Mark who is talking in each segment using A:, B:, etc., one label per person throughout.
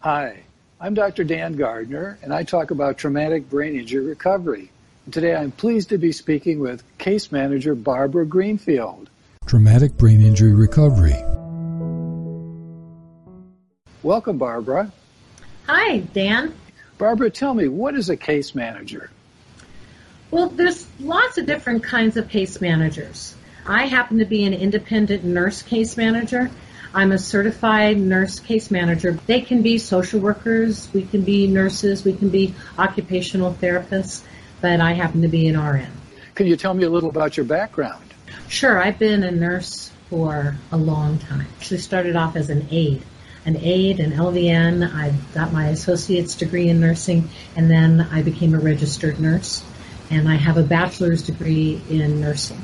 A: Hi, I'm Dr. Dan Gardner, and I talk about traumatic brain injury recovery. And today I'm pleased to be speaking with case manager Barbara Greenfield.
B: Traumatic brain injury recovery.
A: Welcome, Barbara.
C: Hi, Dan.
A: Barbara, tell me, what is a case manager?
C: Well, there's lots of different kinds of case managers. I happen to be an independent nurse case manager. I'm a certified nurse case manager. They can be social workers, we can be nurses, we can be occupational therapists, but I happen to be an RN.
A: Can you tell me a little about your background?
C: Sure, I've been a nurse for a long time. Actually started off as an aide. An aide, an LVN. I got my associate's degree in nursing, and then I became a registered nurse. And I have a bachelor's degree in nursing.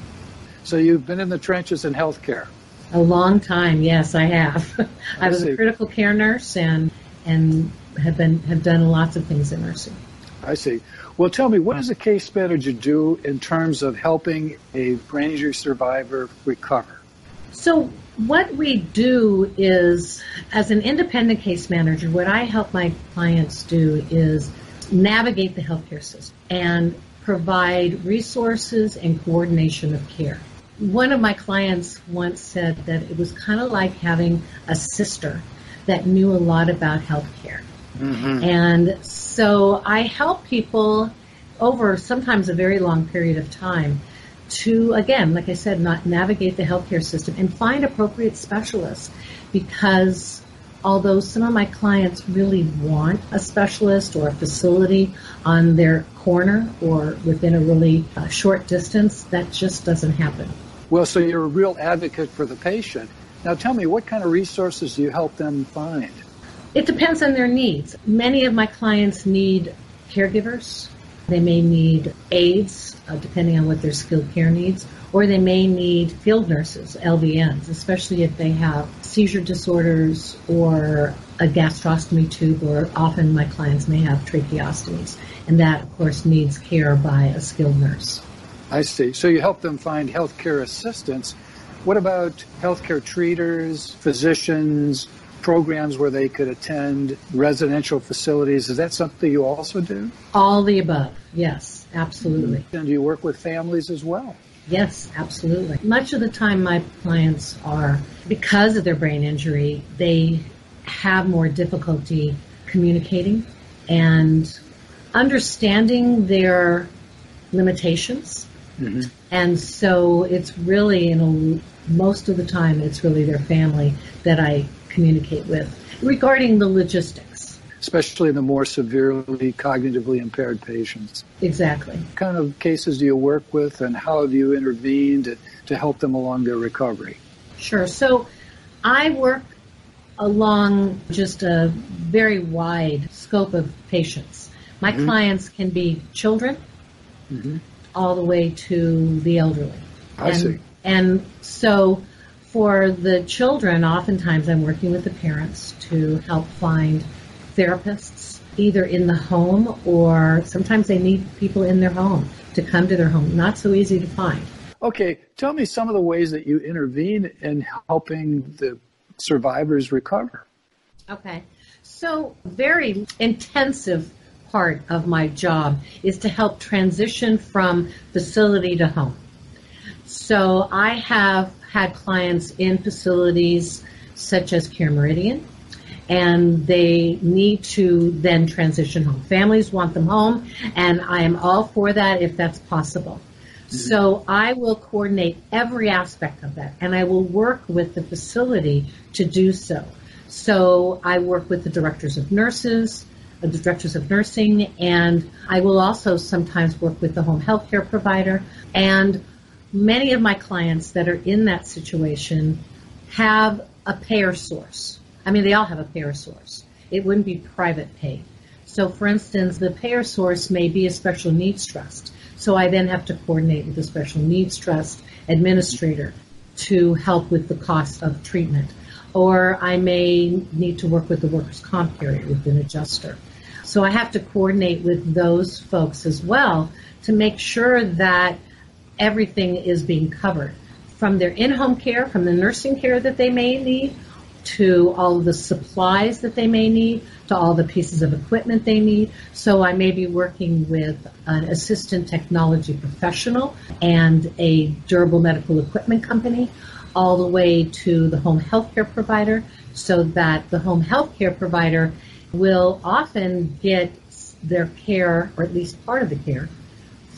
A: So you've been in the trenches in healthcare.
C: A long time, yes, I have. I,
A: I
C: was
A: see.
C: a critical care nurse and and have been have done lots of things in nursing.
A: I see. Well, tell me, what does a case manager do in terms of helping a brain injury survivor recover?
C: So what we do is, as an independent case manager, what I help my clients do is navigate the healthcare system and provide resources and coordination of care. One of my clients once said that it was kind of like having a sister that knew a lot about healthcare. Mm-hmm. And so I help people over sometimes a very long period of time to, again, like I said, not navigate the healthcare system and find appropriate specialists because although some of my clients really want a specialist or a facility on their corner or within a really uh, short distance, that just doesn't happen.
A: Well, so you're a real advocate for the patient. Now tell me, what kind of resources do you help them find?
C: It depends on their needs. Many of my clients need caregivers. They may need aides, uh, depending on what their skilled care needs, or they may need field nurses, LVNs, especially if they have seizure disorders or a gastrostomy tube, or often my clients may have tracheostomies. And that, of course, needs care by a skilled nurse.
A: I see. So you help them find healthcare assistance. What about healthcare treaters, physicians, programs where they could attend residential facilities? Is that something you also do?
C: All the above, yes, absolutely. Mm-hmm.
A: And do you work with families as well?
C: Yes, absolutely. Much of the time, my clients are, because of their brain injury, they have more difficulty communicating and understanding their limitations. Mm-hmm. And so it's really, in a, most of the time, it's really their family that I communicate with regarding the logistics.
A: Especially the more severely cognitively impaired patients.
C: Exactly.
A: What kind of cases do you work with and how have you intervened to, help them along their recovery?
C: Sure. So I work along just a very wide scope of patients. My mm-hmm. clients can be children mm-hmm. all the way to the elderly.
A: I
C: and,
A: see.
C: And so for the children, oftentimes I'm working with the parents to help find therapists either in the home or sometimes they need people in their home to come to their home. Not so easy to find.
A: Okay, tell me some of the ways that you intervene in helping the survivors recover.
C: Okay. So, very intensive part of my job is to help transition from facility to home. So, I have had clients in facilities such as Care Meridian, and they need to then transition home. Families want them home, and I am all for that if that's possible. So I will coordinate every aspect of that, and I will work with the facility to do so. So I work with the directors of nurses, uh, the directors of nursing, and I will also sometimes work with the home health care provider. And many of my clients that are in that situation have a payer source. I mean, they all have a payer source. It wouldn't be private pay. So, for instance, the payer source may be a special needs trust. So I then have to coordinate with the special needs trust administrator to help with the cost of treatment. Or I may need to work with the workers' comp carrier with an adjuster. So I have to coordinate with those folks as well to make sure that everything is being covered from their in-home care, from the nursing care that they may need, to all of the supplies that they may need, to all the pieces of equipment they need. So I may be working with an assistive technology professional and a durable medical equipment company, all the way to the home healthcare provider, so that the home healthcare provider will often get their care, or at least part of the care,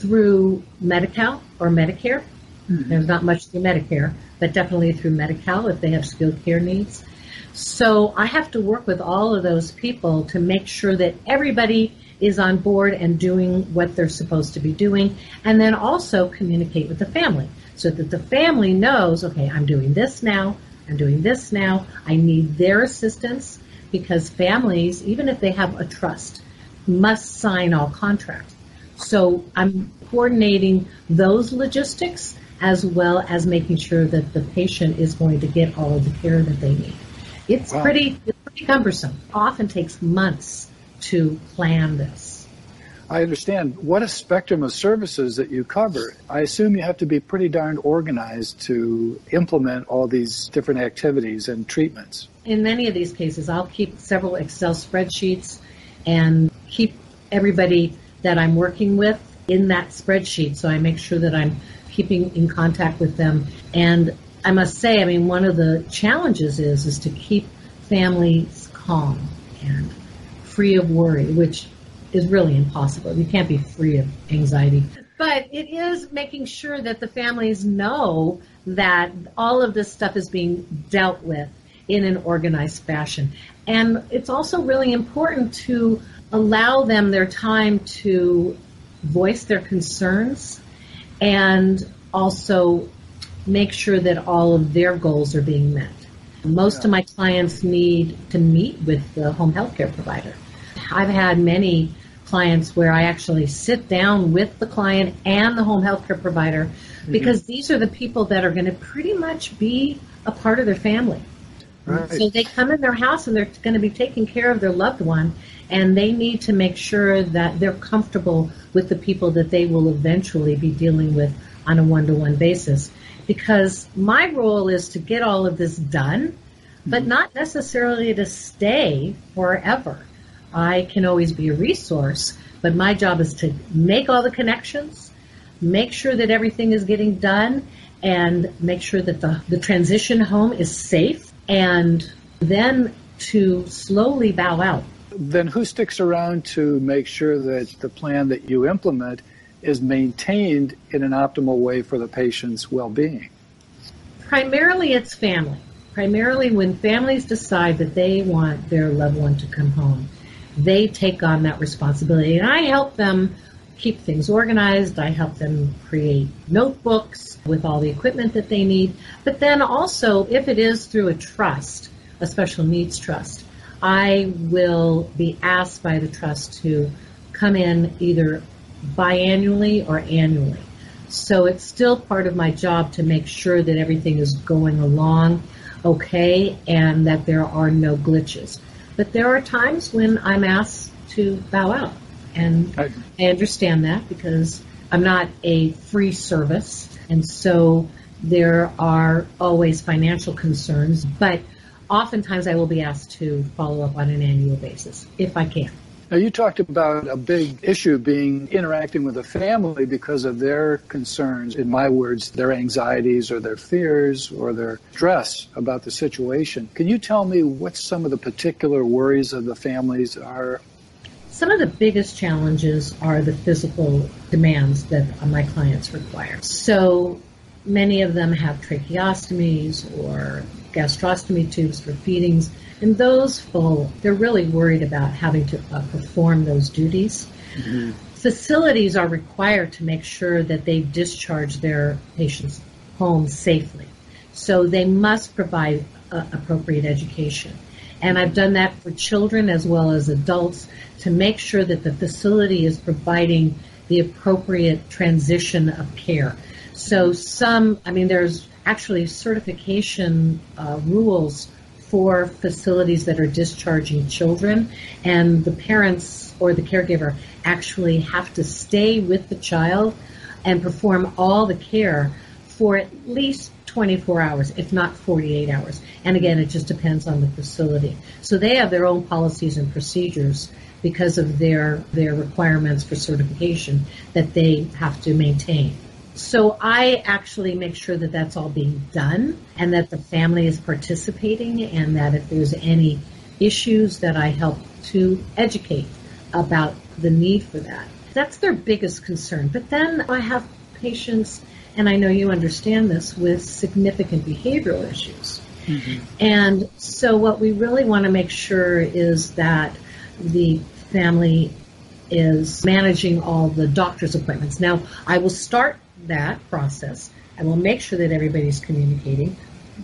C: through Medi-Cal or Medicare. Mm-hmm. There's not much through Medicare, but definitely through Medi-Cal if they have skilled care needs. So I have to work with all of those people to make sure that everybody is on board and doing what they're supposed to be doing, and then also communicate with the family so that the family knows, okay, I'm doing this now, I'm doing this now, I need their assistance because families, even if they have a trust, must sign all contracts. So I'm coordinating those logistics as well as making sure that the patient is going to get all of the care that they need. It's wow. pretty it's pretty cumbersome. Often takes months to plan this.
A: I understand. What a spectrum of services that you cover. I assume you have to be pretty darn organized to implement all these different activities and treatments.
C: In many of these cases, I'll keep several Excel spreadsheets and keep everybody that I'm working with in that spreadsheet so I make sure that I'm keeping in contact with them and I must say, I mean, one of the challenges is is to keep families calm and free of worry, which is really impossible. You can't be free of anxiety. But it is making sure that the families know that all of this stuff is being dealt with in an organized fashion. And it's also really important to allow them their time to voice their concerns and also make sure that all of their goals are being met. Most of my clients need to meet with the home health care provider. I've had many clients where I actually sit down with the client and the home health care provider mm-hmm. because mm-hmm. these are the people that are going to pretty much be a part of their family. Right. So they come in their house and they're going to be taking care of their loved one and they need to make sure that they're comfortable with the people that they will eventually be dealing with on a one-to-one basis because my role is to get all of this done, but mm-hmm. not necessarily to stay forever. I can always be a resource, but my job is to make all the connections, make sure that everything is getting done, and make sure that the, the transition home is safe, and then to slowly bow out.
A: Then who sticks around to make sure that the plan that you implement is maintained in an optimal way for the patient's well-being?
C: Primarily, it's family. Primarily, when families decide that they want their loved one to come home, they take on that responsibility. And I help them keep things organized. I help them create notebooks with all the equipment that they need. But then also, if it is through a trust, a special needs trust, I will be asked by the trust to come in either biannually or annually. So it's still part of my job to make sure that everything is going along okay and that there are no glitches. But there are times when I'm asked to bow out. And I, I understand that because I'm not a free service. And so there are always financial concerns. But oftentimes I will be asked to follow up on an annual basis if I can.
A: Now, you talked about a big issue being interacting with a family because of their concerns, in my words, their anxieties or their fears or their stress about the situation. Can you tell me what some of the particular worries of the families are?
C: Some of the biggest challenges are the physical demands that my clients require. So many of them have tracheostomies or gastrostomy tubes for feedings and those full, they're really worried about having to uh, perform those duties. Mm-hmm. Facilities are required to make sure that they discharge their patients home safely. So they must provide uh, appropriate education. And I've done that for children as well as adults to make sure that the facility is providing the appropriate transition of care. So some, I mean, there's actually certification uh, rules for facilities that are discharging children, and the parents or the caregiver actually have to stay with the child and perform all the care for at least 24 hours, if not 48 hours. And again, it just depends on the facility. So they have their own policies and procedures because of their their requirements for certification that they have to maintain. So I actually make sure that that's all being done and that the family is participating and that if there's any issues that I help to educate about the need for that. That's their biggest concern. But then I have patients, and I know you understand this, with significant behavioral issues. Mm-hmm. And so what we really want to make sure is that the family is managing all the doctor's appointments. Now, I will start that process. I will make sure that everybody's communicating,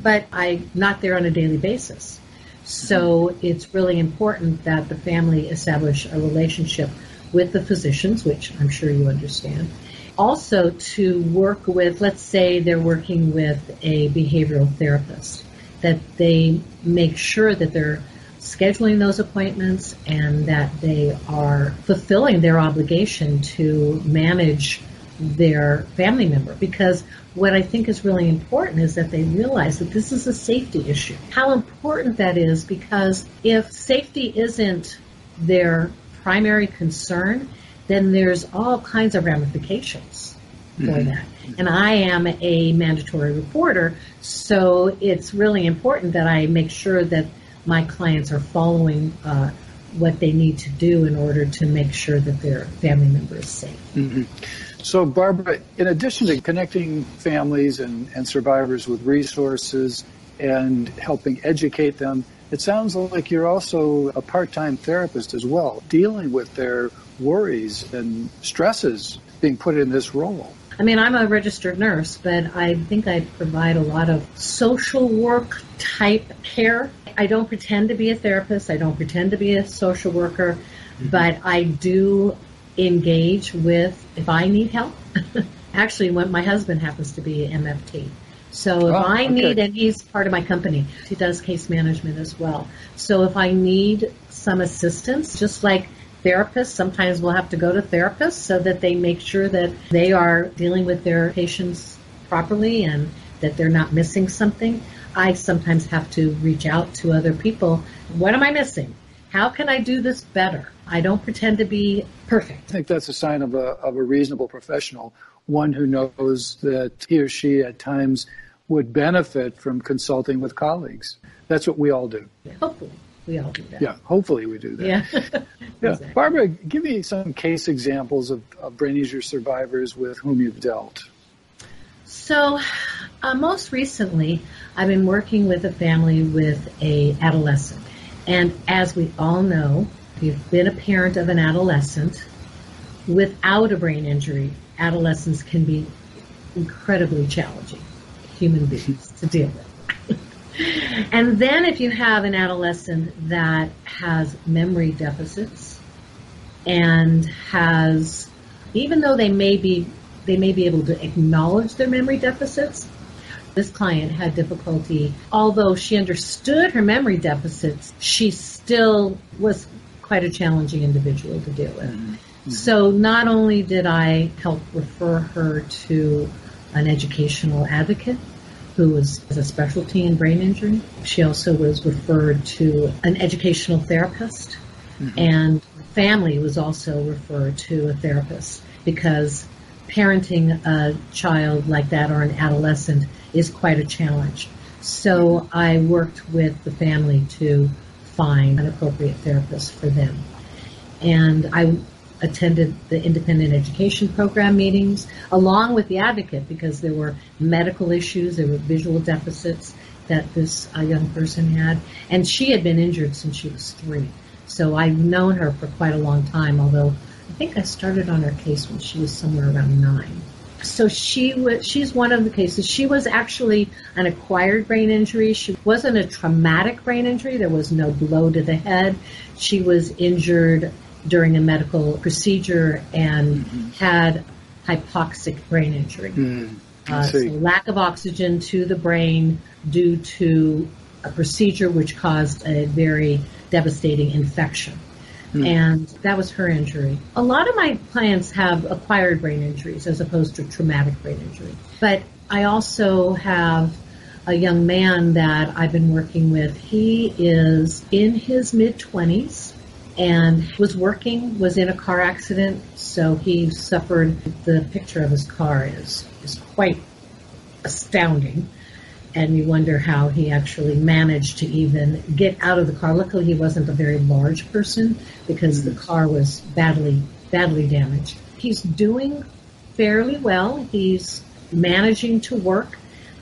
C: but I'm not there on a daily basis. So it's really important that the family establish a relationship with the physicians, which I'm sure you understand. Also, to work with, let's say they're working with a behavioral therapist, that they make sure that they're scheduling those appointments and that they are fulfilling their obligation to manage their family member because what I think is really important is that they realize that this is a safety issue. How important that is because if safety isn't their primary concern, then there's all kinds of ramifications for mm-hmm. that. And I am a mandatory reporter, so it's really important that I make sure that my clients are following uh, what they need to do in order to make sure that their family member is safe.
A: Mm-hmm. So, Barbara, in addition to connecting families and, and survivors with resources and helping educate them, it sounds like you're also a part-time therapist as well, dealing with their worries and stresses being put in this role.
C: I mean, I'm a registered nurse, but I think I provide a lot of social work type care. I don't pretend to be a therapist. I don't pretend to be a social worker, mm-hmm. but I do engage with if I need help. Actually, when my husband happens to be an MFT. So if oh, I need, and he's part of my company, he does case management as well. So if I need some assistance, just like therapists, sometimes we'll have to go to therapists so that they make sure that they are dealing with their patients properly and that they're not missing something. I sometimes have to reach out to other people. What am I missing? How can I do this better? I don't pretend to be perfect.
A: I think that's a sign of a, of a reasonable professional, one who knows that he or she at times would benefit from consulting with colleagues. That's what we all do.
C: Hopefully, we all do that.
A: Yeah, hopefully we do that.
C: Yeah.
A: yeah. Exactly. Barbara, give me some case examples of, of brain injury survivors with whom you've dealt.
C: So, uh, most recently, I've been working with a family with a adolescent, and as we all know, if you've been a parent of an adolescent without a brain injury, adolescents can be incredibly challenging human beings to deal with. and then if you have an adolescent that has memory deficits and has, even though they may be, they may be able to acknowledge their memory deficits, this client had difficulty, although she understood her memory deficits, she still was quite a challenging individual to deal with. Mm-hmm. So not only did I help refer her to an educational advocate, who was a specialty in brain injury. She also was referred to an educational therapist, mm-hmm. and family was also referred to a therapist because parenting a child like that or an adolescent is quite a challenge. So I worked with the family to find an appropriate therapist for them. And I attended the independent education program meetings along with the advocate because there were medical issues, there were visual deficits that this uh, young person had, and she had been injured since she was three. So I've known her for quite a long time, although I think I started on her case when she was somewhere around nine. So she was, she's one of the cases. She was actually an acquired brain injury. She wasn't a traumatic brain injury. There was no blow to the head. She was injured during a medical procedure and mm-hmm. had hypoxic brain injury. Mm, uh, so lack of oxygen to the brain due to a procedure which caused a very devastating infection. Mm. And that was her injury. A lot of my clients have acquired brain injuries as opposed to traumatic brain injury. But I also have a young man that I've been working with. He is in his mid 20s and was working, was in a car accident, so he suffered. The picture of his car is, is quite astounding. And you wonder how he actually managed to even get out of the car. Luckily, he wasn't a very large person because the car was badly, badly damaged. He's doing fairly well. He's managing to work,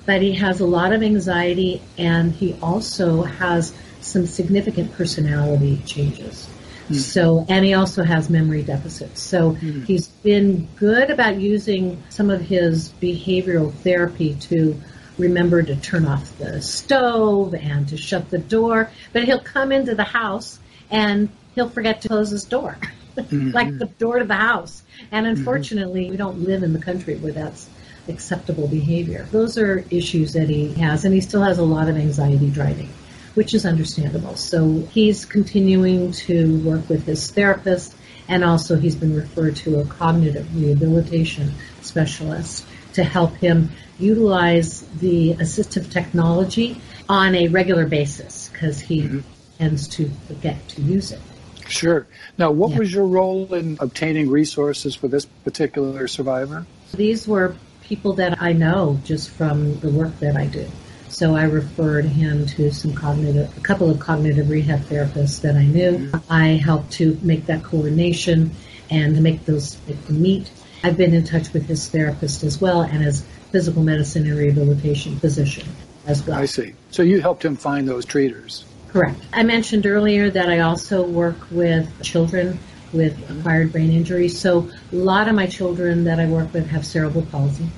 C: but he has a lot of anxiety and he also has some significant personality changes. Mm. So, and he also has memory deficits. So mm. he's been good about using some of his behavioral therapy to remember to turn off the stove and to shut the door. But he'll come into the house and he'll forget to close his door, mm-hmm. like the door to the house. And mm-hmm. unfortunately, mm-hmm. we don't live in the country where that's acceptable behavior. Those are issues that he has, and he still has a lot of anxiety driving, which is understandable. So he's continuing to work with his therapist, and also he's been referred to a cognitive rehabilitation specialist to help him utilize the assistive technology on a regular basis because he mm-hmm. tends to forget to use it.
A: Sure. Now, what yeah. was your role in obtaining resources for this particular survivor?
C: These were people that I know just from the work that I do. So I referred him to some cognitive, a couple of cognitive rehab therapists that I knew. Mm-hmm. I helped to make that coordination and to make those make meet. I've been in touch with his therapist as well and his physical medicine and rehabilitation physician as well.
A: I see. So you helped him find those treaters.
C: Correct. I mentioned earlier that I also work with children with acquired brain injury. So a lot of my children that I work with have cerebral palsy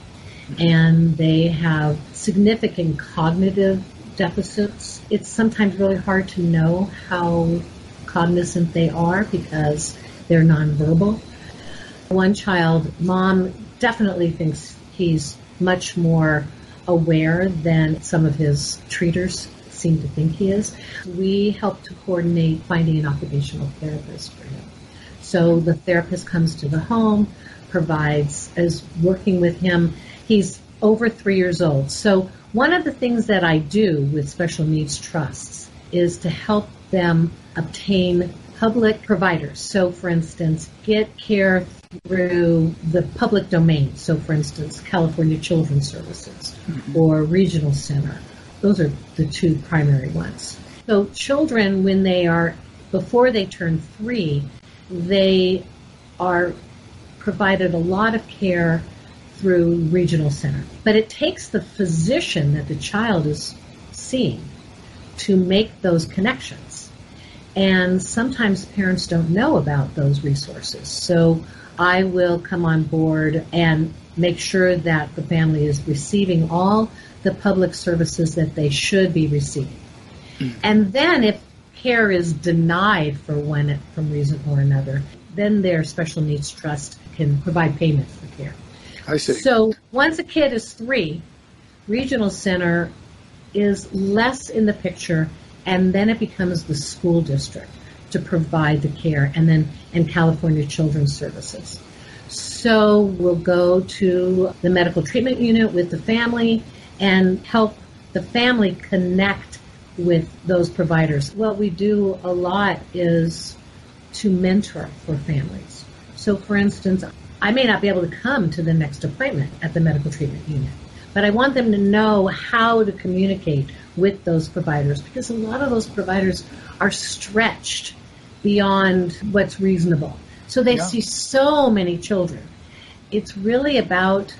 C: and they have significant cognitive deficits. It's sometimes really hard to know how cognizant they are because they're nonverbal. One child, mom definitely thinks he's much more aware than some of his treaters seem to think he is. We help to coordinate finding an occupational therapist for him. So the therapist comes to the home, provides, is working with him. He's over three years old. So one of the things that I do with special needs trusts is to help them obtain public providers. So for instance, get care through the public domain. So for instance, California Children's Services mm-hmm. or Regional Center those are the two primary ones. So children, when they are, before they turn three, they are provided a lot of care through regional center. But it takes the physician that the child is seeing to make those connections. And sometimes parents don't know about those resources. So I will come on board and make sure that the family is receiving all the public services that they should be receiving. Mm. And then if care is denied for one from reason or another, then their special needs trust can provide payment for care.
A: I see.
C: So once a kid is three, regional center is less in the picture, and then it becomes the school district to provide the care, and then and California Children's Services. So we'll go to the medical treatment unit with the family and help the family connect with those providers. What we do a lot is to mentor for families. So, for instance, I may not be able to come to the next appointment at the medical treatment unit, but I want them to know how to communicate with those providers because a lot of those providers are stretched beyond what's reasonable. So they yeah. see so many children. It's really about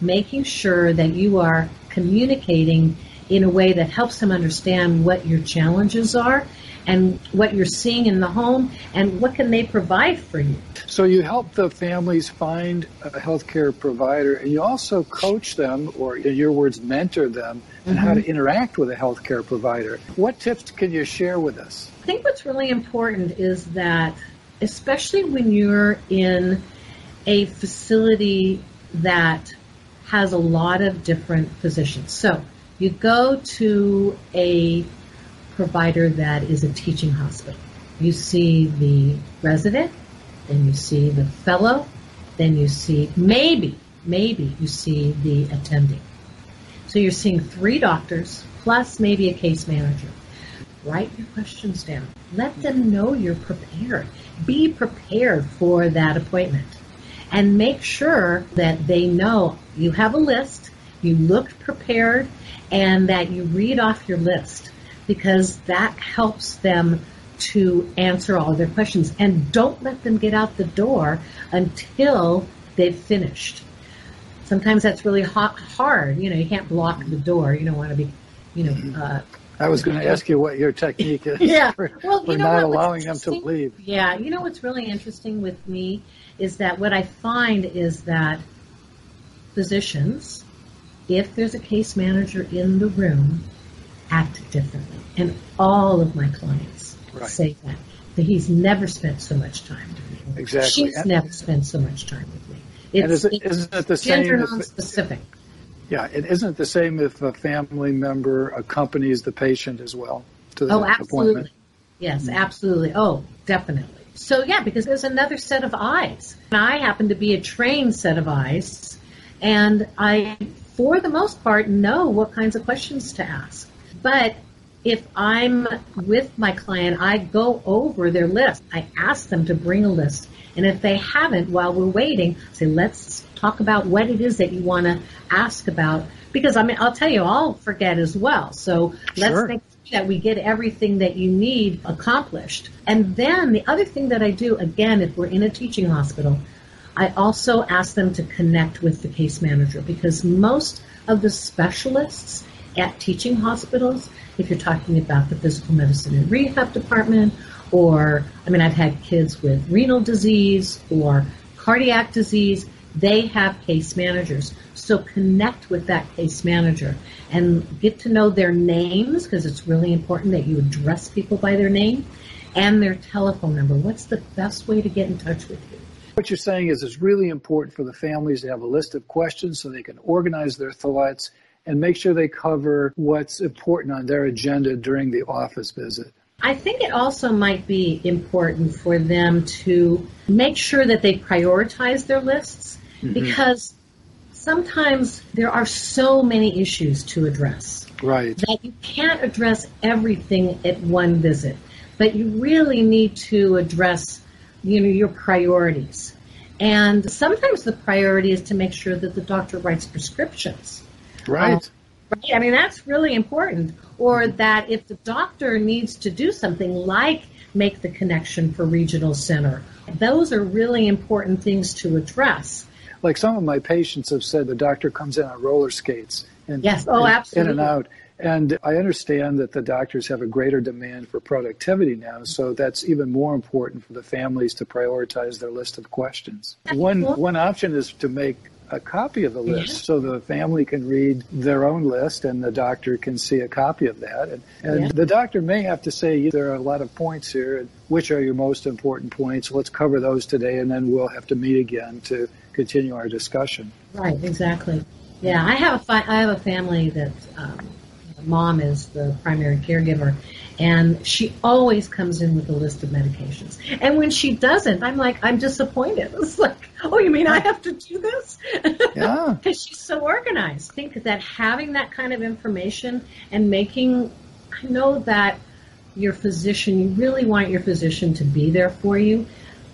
C: making sure that you are communicating in a way that helps them understand what your challenges are and what you're seeing in the home and what can they provide for you.
A: So you help the families find a healthcare provider and you also coach them or in your words mentor them mm-hmm. on how to interact with a healthcare provider. What tips can you share with us?
C: I think what's really important is that especially when you're in a facility that has a lot of different physicians. So you go to a provider that is a teaching hospital. You see the resident, then you see the fellow, then you see maybe, maybe you see the attending. So you're seeing three doctors plus maybe a case manager. Write your questions down. Let them know you're prepared. Be prepared for that appointment. And make sure that they know you have a list, you looked prepared, and that you read off your list because that helps them to answer all their questions. And don't let them get out the door until they've finished. Sometimes that's really hard. You know, you can't block the door. You don't want to be, you know, uh,
A: I was going to ask you what your technique is
C: yeah.
A: for,
C: well,
A: for
C: you know
A: not allowing them to leave.
C: Yeah, you know what's really interesting with me is that what I find is that physicians, if there's a case manager in the room, act differently. And all of my clients
A: right.
C: say that. That he's never spent so much time with
A: me. Exactly.
C: She's and, never spent so much time with me.
A: It's, is it, isn't it the same?
C: Gender non-specific.
A: Yeah, it isn't the same if a family member accompanies the patient as well to the
C: oh, absolutely.
A: appointment.
C: Yes, mm-hmm. absolutely. Oh, definitely. So yeah, because there's another set of eyes. And I happen to be a trained set of eyes, and I, for the most part, know what kinds of questions to ask. But if I'm with my client, I go over their list. I ask them to bring a list. And if they haven't, while we're waiting, say, let's talk about what it is that you want to ask about. Because I mean, I'll tell you, I'll forget as well. So let's
A: sure.
C: make sure that we get everything that you need accomplished. And then the other thing that I do, again, if we're in a teaching hospital, I also ask them to connect with the case manager because most of the specialists at teaching hospitals, if you're talking about the physical medicine and rehab department, or, I mean, I've had kids with renal disease or cardiac disease, they have case managers. So connect with that case manager and get to know their names because it's really important that you address people by their name and their telephone number. What's the best way to get in touch with you?
A: What you're saying is it's really important for the families to have a list of questions so they can organize their thoughts and make sure they cover what's important on their agenda during the office visit.
C: I think it also might be important for them to make sure that they prioritize their lists mm-hmm. because sometimes there are so many issues to address.
A: Right.
C: That you can't address everything at one visit, but you really need to address, you know, your priorities. And sometimes the priority is to make sure that the doctor writes prescriptions.
A: Right. Um,
C: right. I mean, that's really important. Or that if the doctor needs to do something like make the connection for regional center, those are really important things to address
A: like some of my patients have said the doctor comes in on roller skates and
C: yes oh absolutely
A: in and out and I understand that the doctors have a greater demand for productivity now, so that's even more important for the families to prioritize their list of questions. One one option is to make a copy of the list yeah. so the family can read their own list and the doctor can see a copy of that. And, and yeah. the doctor may have to say, there are a lot of points here. Which are your most important points? Let's cover those today and then we'll have to meet again to continue our discussion.
C: Right, exactly. Yeah, I have a, fi- I have a family that um, mom is the primary caregiver and she always comes in with a list of medications. And when she doesn't, I'm like, I'm disappointed. It's like, oh, you mean I have to do this?
A: Yeah.
C: Because she's so organized. I think that having that kind of information and making, I know that your physician, you really want your physician to be there for you.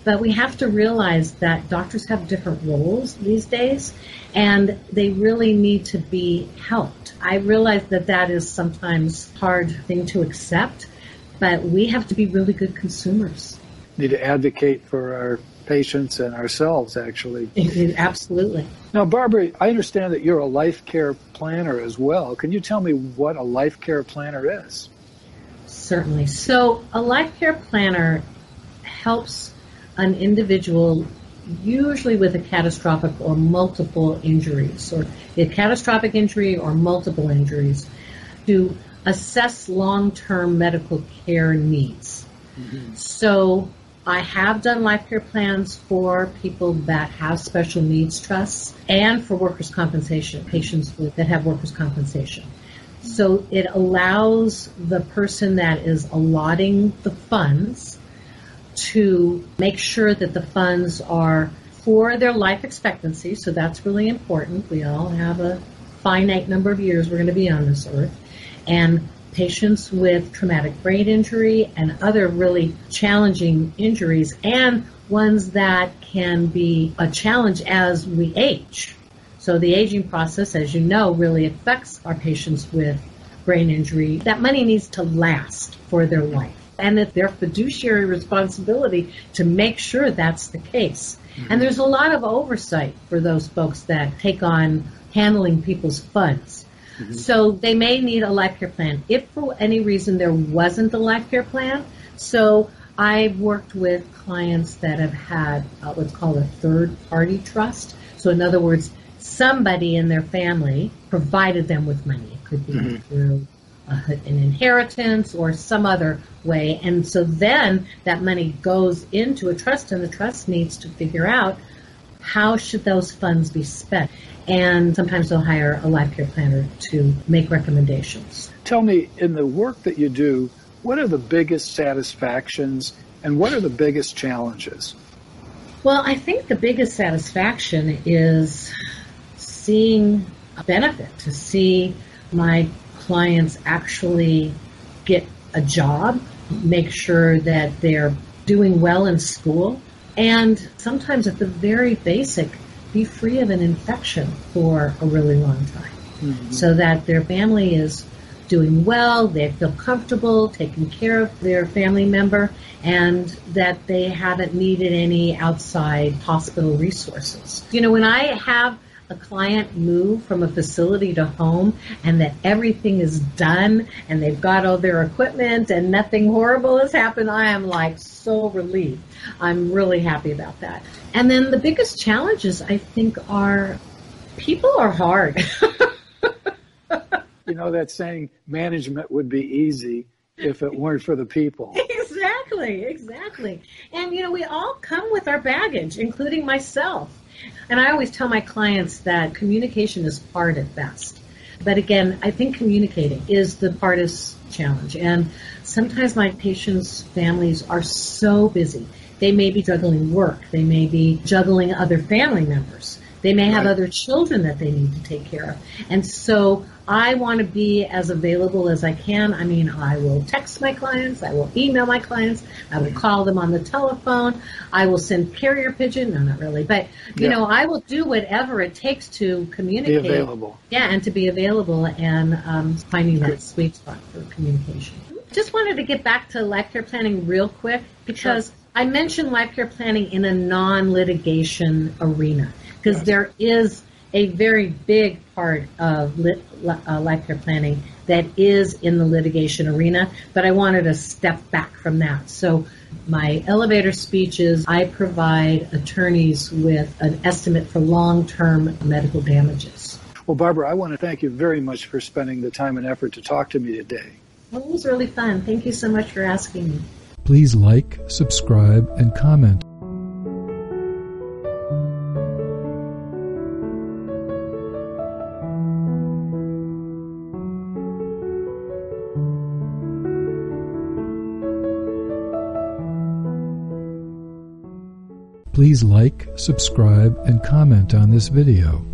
C: But we have to realize that doctors have different roles these days, and they really need to be helped. I realize that that is sometimes a hard thing to accept, but we have to be really good consumers.
A: Need to advocate for our patients and ourselves, actually.
C: Absolutely.
A: Now, Barbara, I understand that you're a life care planner as well. Can you tell me what a life care planner is?
C: Certainly. So, a life care planner helps an individual usually with a catastrophic or multiple injuries, or a catastrophic injury or multiple injuries, to assess long-term medical care needs. Mm-hmm. So I have done life care plans for people that have special needs trusts and for workers' compensation, patients with, that have workers' compensation. So it allows the person that is allotting the funds to make sure that the funds are for their life expectancy. So that's really important. We all have a finite number of years we're going to be on this earth. And patients with traumatic brain injury and other really challenging injuries and ones that can be a challenge as we age. So the aging process, as you know, really affects our patients with brain injury. That money needs to last for their life. And it's their fiduciary responsibility to make sure that's the case. Mm-hmm. And there's a lot of oversight for those folks that take on handling people's funds. Mm-hmm. So they may need a life care plan. If for any reason there wasn't a life care plan, so I've worked with clients that have had uh, what's called a third party trust. So in other words, somebody in their family provided them with money. It could be mm-hmm. through Uh, an inheritance or some other way. And so then that money goes into a trust and the trust needs to figure out how should those funds be spent. And sometimes they'll hire a life care planner to make recommendations.
A: Tell me, in the work that you do, what are the biggest satisfactions and what are the biggest challenges?
C: Well, I think the biggest satisfaction is seeing a benefit, to see my clients actually get a job, make sure that they're doing well in school, and sometimes at the very basic, be free of an infection for a really long time. Mm-hmm. So that their family is doing well, they feel comfortable taking care of their family member, and that they haven't needed any outside hospital resources. You know, when I have a client move from a facility to home and that everything is done and they've got all their equipment and nothing horrible has happened, I am like so relieved. I'm really happy about that. And then the biggest challenges I think are people are hard.
A: you know that saying management would be easy if it weren't for the people.
C: Exactly, exactly. And you know, we all come with our baggage, including myself. And I always tell my clients that communication is hard at best. But again, I think communicating is the hardest challenge. And sometimes my patients' families are so busy. They may be juggling work. They may be juggling other family members. They may have right. other children that they need to take care of. And so I want to be as available as I can. I mean, I will text my clients, I will email my clients, I will call them on the telephone, I will send carrier pigeon. No, not really, but you yeah. know, I will do whatever it takes to communicate.
A: Be available.
C: Yeah, and to be available and um, finding that sweet spot for communication. Just wanted to get back to life care planning real quick because sure. I mentioned life care planning in a non-litigation arena because there is a very big part of lit, uh, life care planning that is in the litigation arena, but I wanted to step back from that. So my elevator speech is I provide attorneys with an estimate for long-term medical damages.
A: Well, Barbara, I want to thank you very much for spending the time and effort to talk to me today.
C: Well, it was really fun. Thank you so much for asking me.
B: Please like, subscribe, and comment. Please like, subscribe, and comment on this video.